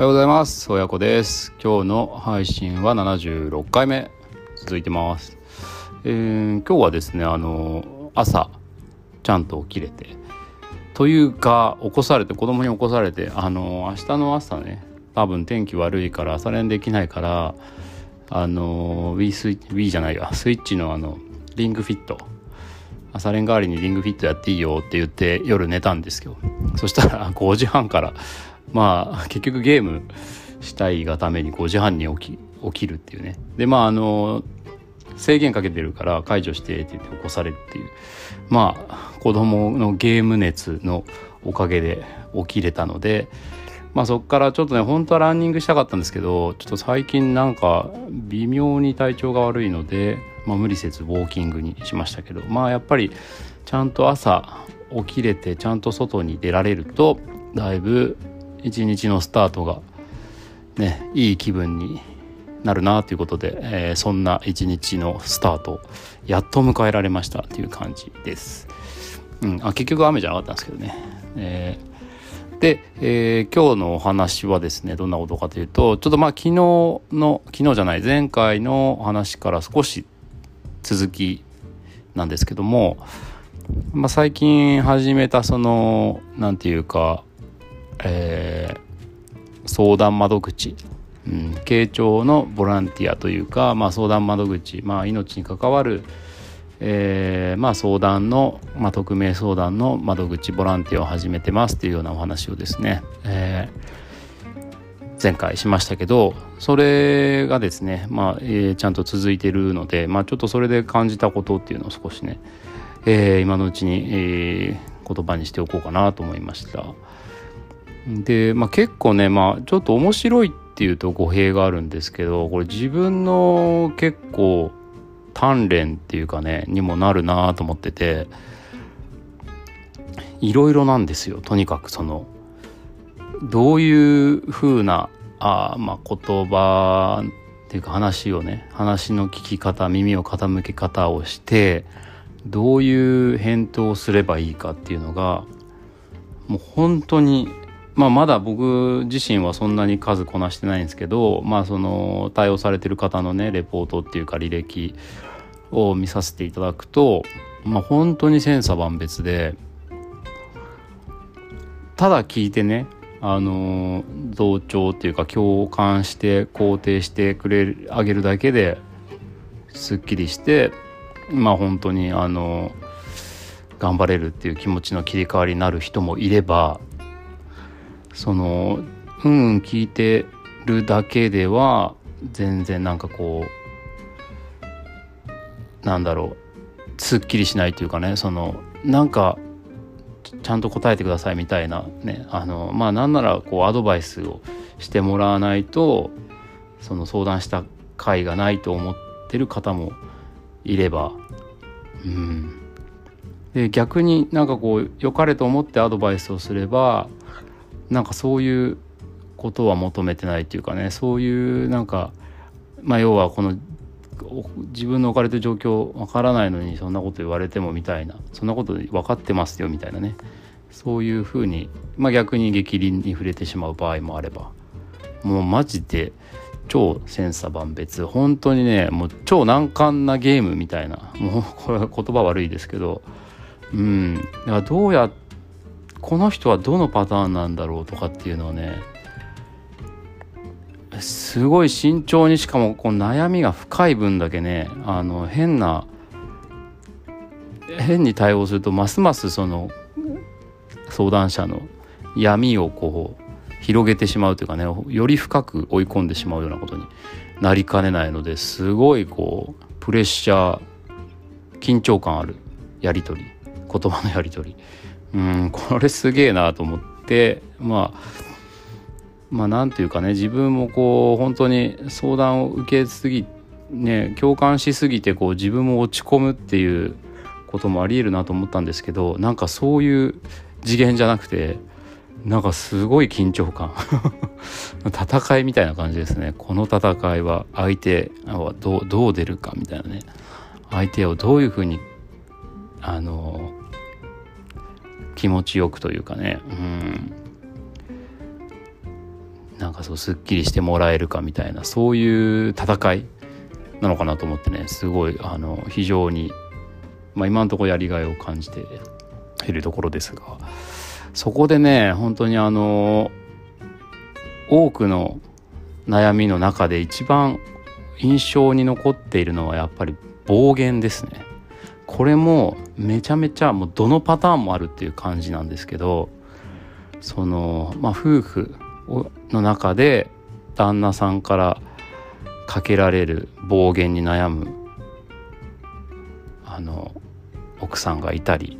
おはようございます。親子です。今日の配信は76回目。続いてます、えー、今日はですねあの朝ちゃんと起きれて。というか起こされて子供に起こされてあの明日の朝ね多分天気悪いから朝練できないからあの Wii スイ Wii じゃないわ。スイッチのあのリングフィット。朝練代わりにリングフィットやっていいよって言って夜寝たんですけどそしたら 5時半からまあ結局ゲームしたいがために5時半に起き起きるっていうね。でまああの制限かけてるから解除してって言って起こされるっていう。まあ子供のゲーム熱のおかげで起きれたのでまあそっからちょっとね本当はランニングしたかったんですけどちょっと最近なんか微妙に体調が悪いので、まあ、無理せずウォーキングにしましたけどまあやっぱりちゃんと朝起きれてちゃんと外に出られるとだいぶ一日のスタートがねいい気分になるなということで、えー、そんな一日のスタートやっと迎えられましたっていう感じです。うん、あ結局雨じゃなかったんですけどね。えー、で、えー、今日のお話はですねどんなことかというとちょっとまあ昨日の昨日じゃない前回の話から少し続きなんですけども、まあ、最近始めたその何て言うか、えー、相談窓口うん、慶長のボランティアというか、まあ、相談窓口、まあ、命に関わる、えーまあ、相談の、まあ、匿名相談の窓口ボランティアを始めてますっていうようなお話をですね、えー、前回しましたけどそれがですね、まあえー、ちゃんと続いてるので、まあ、ちょっとそれで感じたことっていうのを少しね、えー、今のうちに、えー、言葉にしておこうかなと思いました。で、まあ、結構ね、まあ、ちょっと面白いっていうと語弊があるんですけどこれ自分の結構鍛錬っていうかねにもなるなと思ってていろいろなんですよ。とにかくそのどういう風なあまあ言葉っていうか話をね話の聞き方耳を傾け方をしてどういう返答をすればいいかっていうのがもう本当にまあ、まだ僕自身はそんなに数こなしてないんですけど、まあ、その対応されてる方のねレポートっていうか履歴を見させていただくと、まあ、本当に千差万別でただ聞いてねあの同調っていうか共感して肯定してくれあげるだけですっきりしてまあ本当にあの頑張れるっていう気持ちの切り替わりになる人もいればそのうんうん聞いてるだけでは全然なんかこうなんだろうすっきりしないというかねそのなんかちゃんと答えてくださいみたいなねあのまあなんならこうアドバイスをしてもらわないとその相談した甲斐がないと思ってる方もいればうん。で逆になんかこう良かれと思ってアドバイスをすればなんかそういうことは求めてないっていうかねそういうなんかまあ要はこの自分の置かれてる状況わからないのにそんなこと言われてもみたいなそんなこと分かってますよみたいなねそういうふうに、まあ、逆に逆鱗に触れてしまう場合もあればもうマジで超千差万別本当にねもう超難関なゲームみたいなもうこれは言葉悪いですけどうんだからどうやってこの人はどのパターンなんだろうとかっていうのをねすごい慎重にしかもこう悩みが深い分だけねあの変な変に対応するとますますその相談者の闇をこう広げてしまうというかねより深く追い込んでしまうようなことになりかねないのですごいこうプレッシャー緊張感あるやり取り言葉のやり取り。うんこれすげえなと思ってまあまあなんていうかね自分もこう本当に相談を受けすぎね共感しすぎてこう自分も落ち込むっていうこともありえるなと思ったんですけどなんかそういう次元じゃなくてなんかすごい緊張感。戦いみたいな感じですね。この戦いは相手はどうどう出るかみたいなね。相手をどういうふうにあの気持ちよくというかね。うん。なんかそうすっきりしてもらえるかみたいなそういう戦いなのかなと思ってね。すごいあの非常に、まあ、今のところやりがいを感じているところですが。そこでね本当にあの多くの悩みの中で一番印象に残っているのはやっぱり暴言ですね。これもめちゃめちゃもうどのパターンもあるっていう感じなんですけどそのまあ夫婦の中で旦那さんからかけられる暴言に悩むあの奥さんがいたり、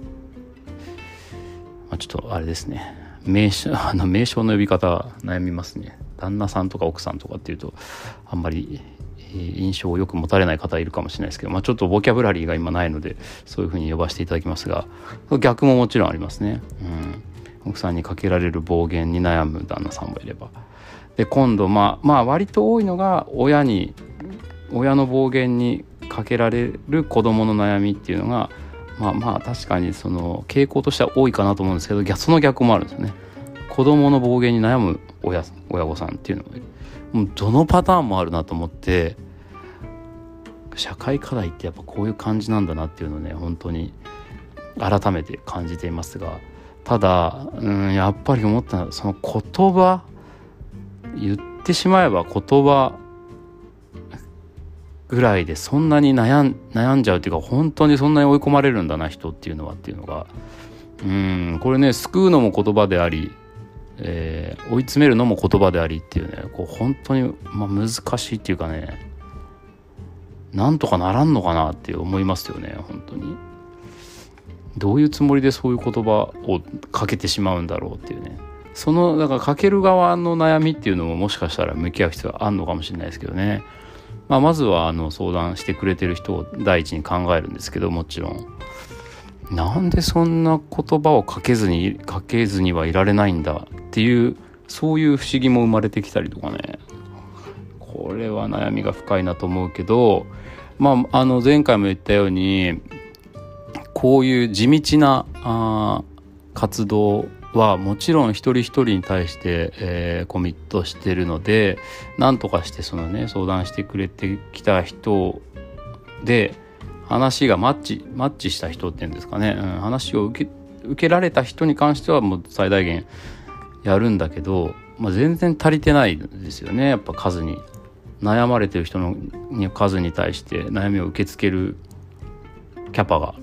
まあ、ちょっとあれですね。名称 あの名称の呼び方悩みますね。旦那さんとか奥さんとかっていうとあんまり印象をよく持たれない方いるかもしれないですけど、まあ、ちょっとボキャブラリーが今ないのでそういうふうに呼ばせていただきますが逆ももちろんありますね、うん、奥さんにかけられる暴言に悩む旦那さんもいれば。で今度まあまあ割と多いのが親に親の暴言にかけられる子どもの悩みっていうのがまあまあ確かにその傾向としては多いかなと思うんですけどその逆もあるんですよね。子どもの暴言に悩む親親御さんっていうのももうどのパターンもあるなと思って社会課題ってやっぱこういう感じなんだなっていうのをね本当に改めて感じていますがただ、うん、やっぱり思ったのはその言葉言ってしまえば言葉ぐらいでそんなに悩ん悩んじゃうっていうか本当にそんなに追い込まれるんだな人っていうのはっていうのがうんこれね救うのも言葉でありえー、追い詰めるのも言葉でありっていうねこう本当に、まあ、難しいっていうかねなんとかならんのかなって思いますよね本当に。どういうつもりでそういう言葉をかけてしまうんだろうっていうね。そのだからかける側の悩みっていうのももしかしたら向き合う必要があるのかもしれないですけどね、まあ、まずはあの相談してくれてる人を第一に考えるんですけどもちろん。なんでそんな言葉をかけずにかけずにはいられないんだっていうそういう不思議も生まれてきたりとかね。これは悩みが深いなと思うけどまああの前回も言ったようにこういう地道なあ活動はもちろん一人一人に対して、えー、コミットしてるので何とかしてそのね相談してくれてきた人で話がマッチマッチした人っていうんですかね、うん、話を受け受けられた人に関してはもう最大限やるんだけど、まあ、全然足りてないですよね。やっぱ数に。悩まれてる人の数に対して悩みを受け付けるキャパが。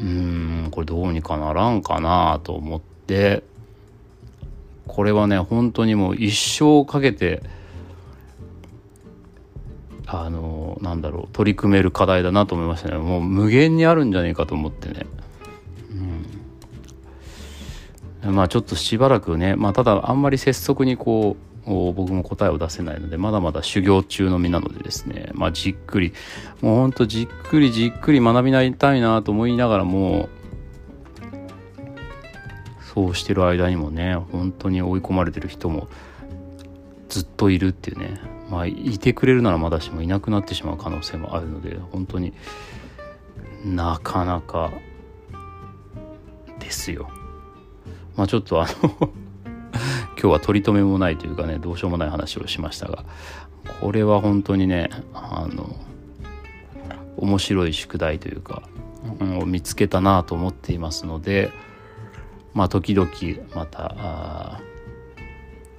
うんこれどうにかならんかなと思って。これはね本当にもう一生かけてあのなんだろう取り組める課題だなと思いましたね。もう無限にあるんじゃねえかと思ってね。まあちょっとしばらくね、まあ、ただあんまり拙速にこう僕も答えを出せないのでまだまだ修行中の身なのでですね、まあ、じっくりもうほんとじっくりじっくり学びなりたいなと思いながらもそうしてる間にもね本当に追い込まれてる人もずっといるっていうねまあいてくれるならまだしもいなくなってしまう可能性もあるので本当になかなかですよ。まあちょっとあの 今日は取り留めもないというかねどうしようもない話をしましたがこれは本当にねあの面白い宿題というか、うん、を見つけたなと思っていますのでまあ時々また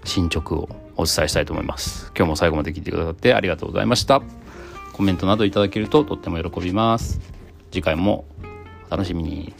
進捗をお伝えしたいと思います。今日も最後まで聞いてくださってありがとうございました。コメントなどいただけるととっても喜びます。次回もお楽しみに。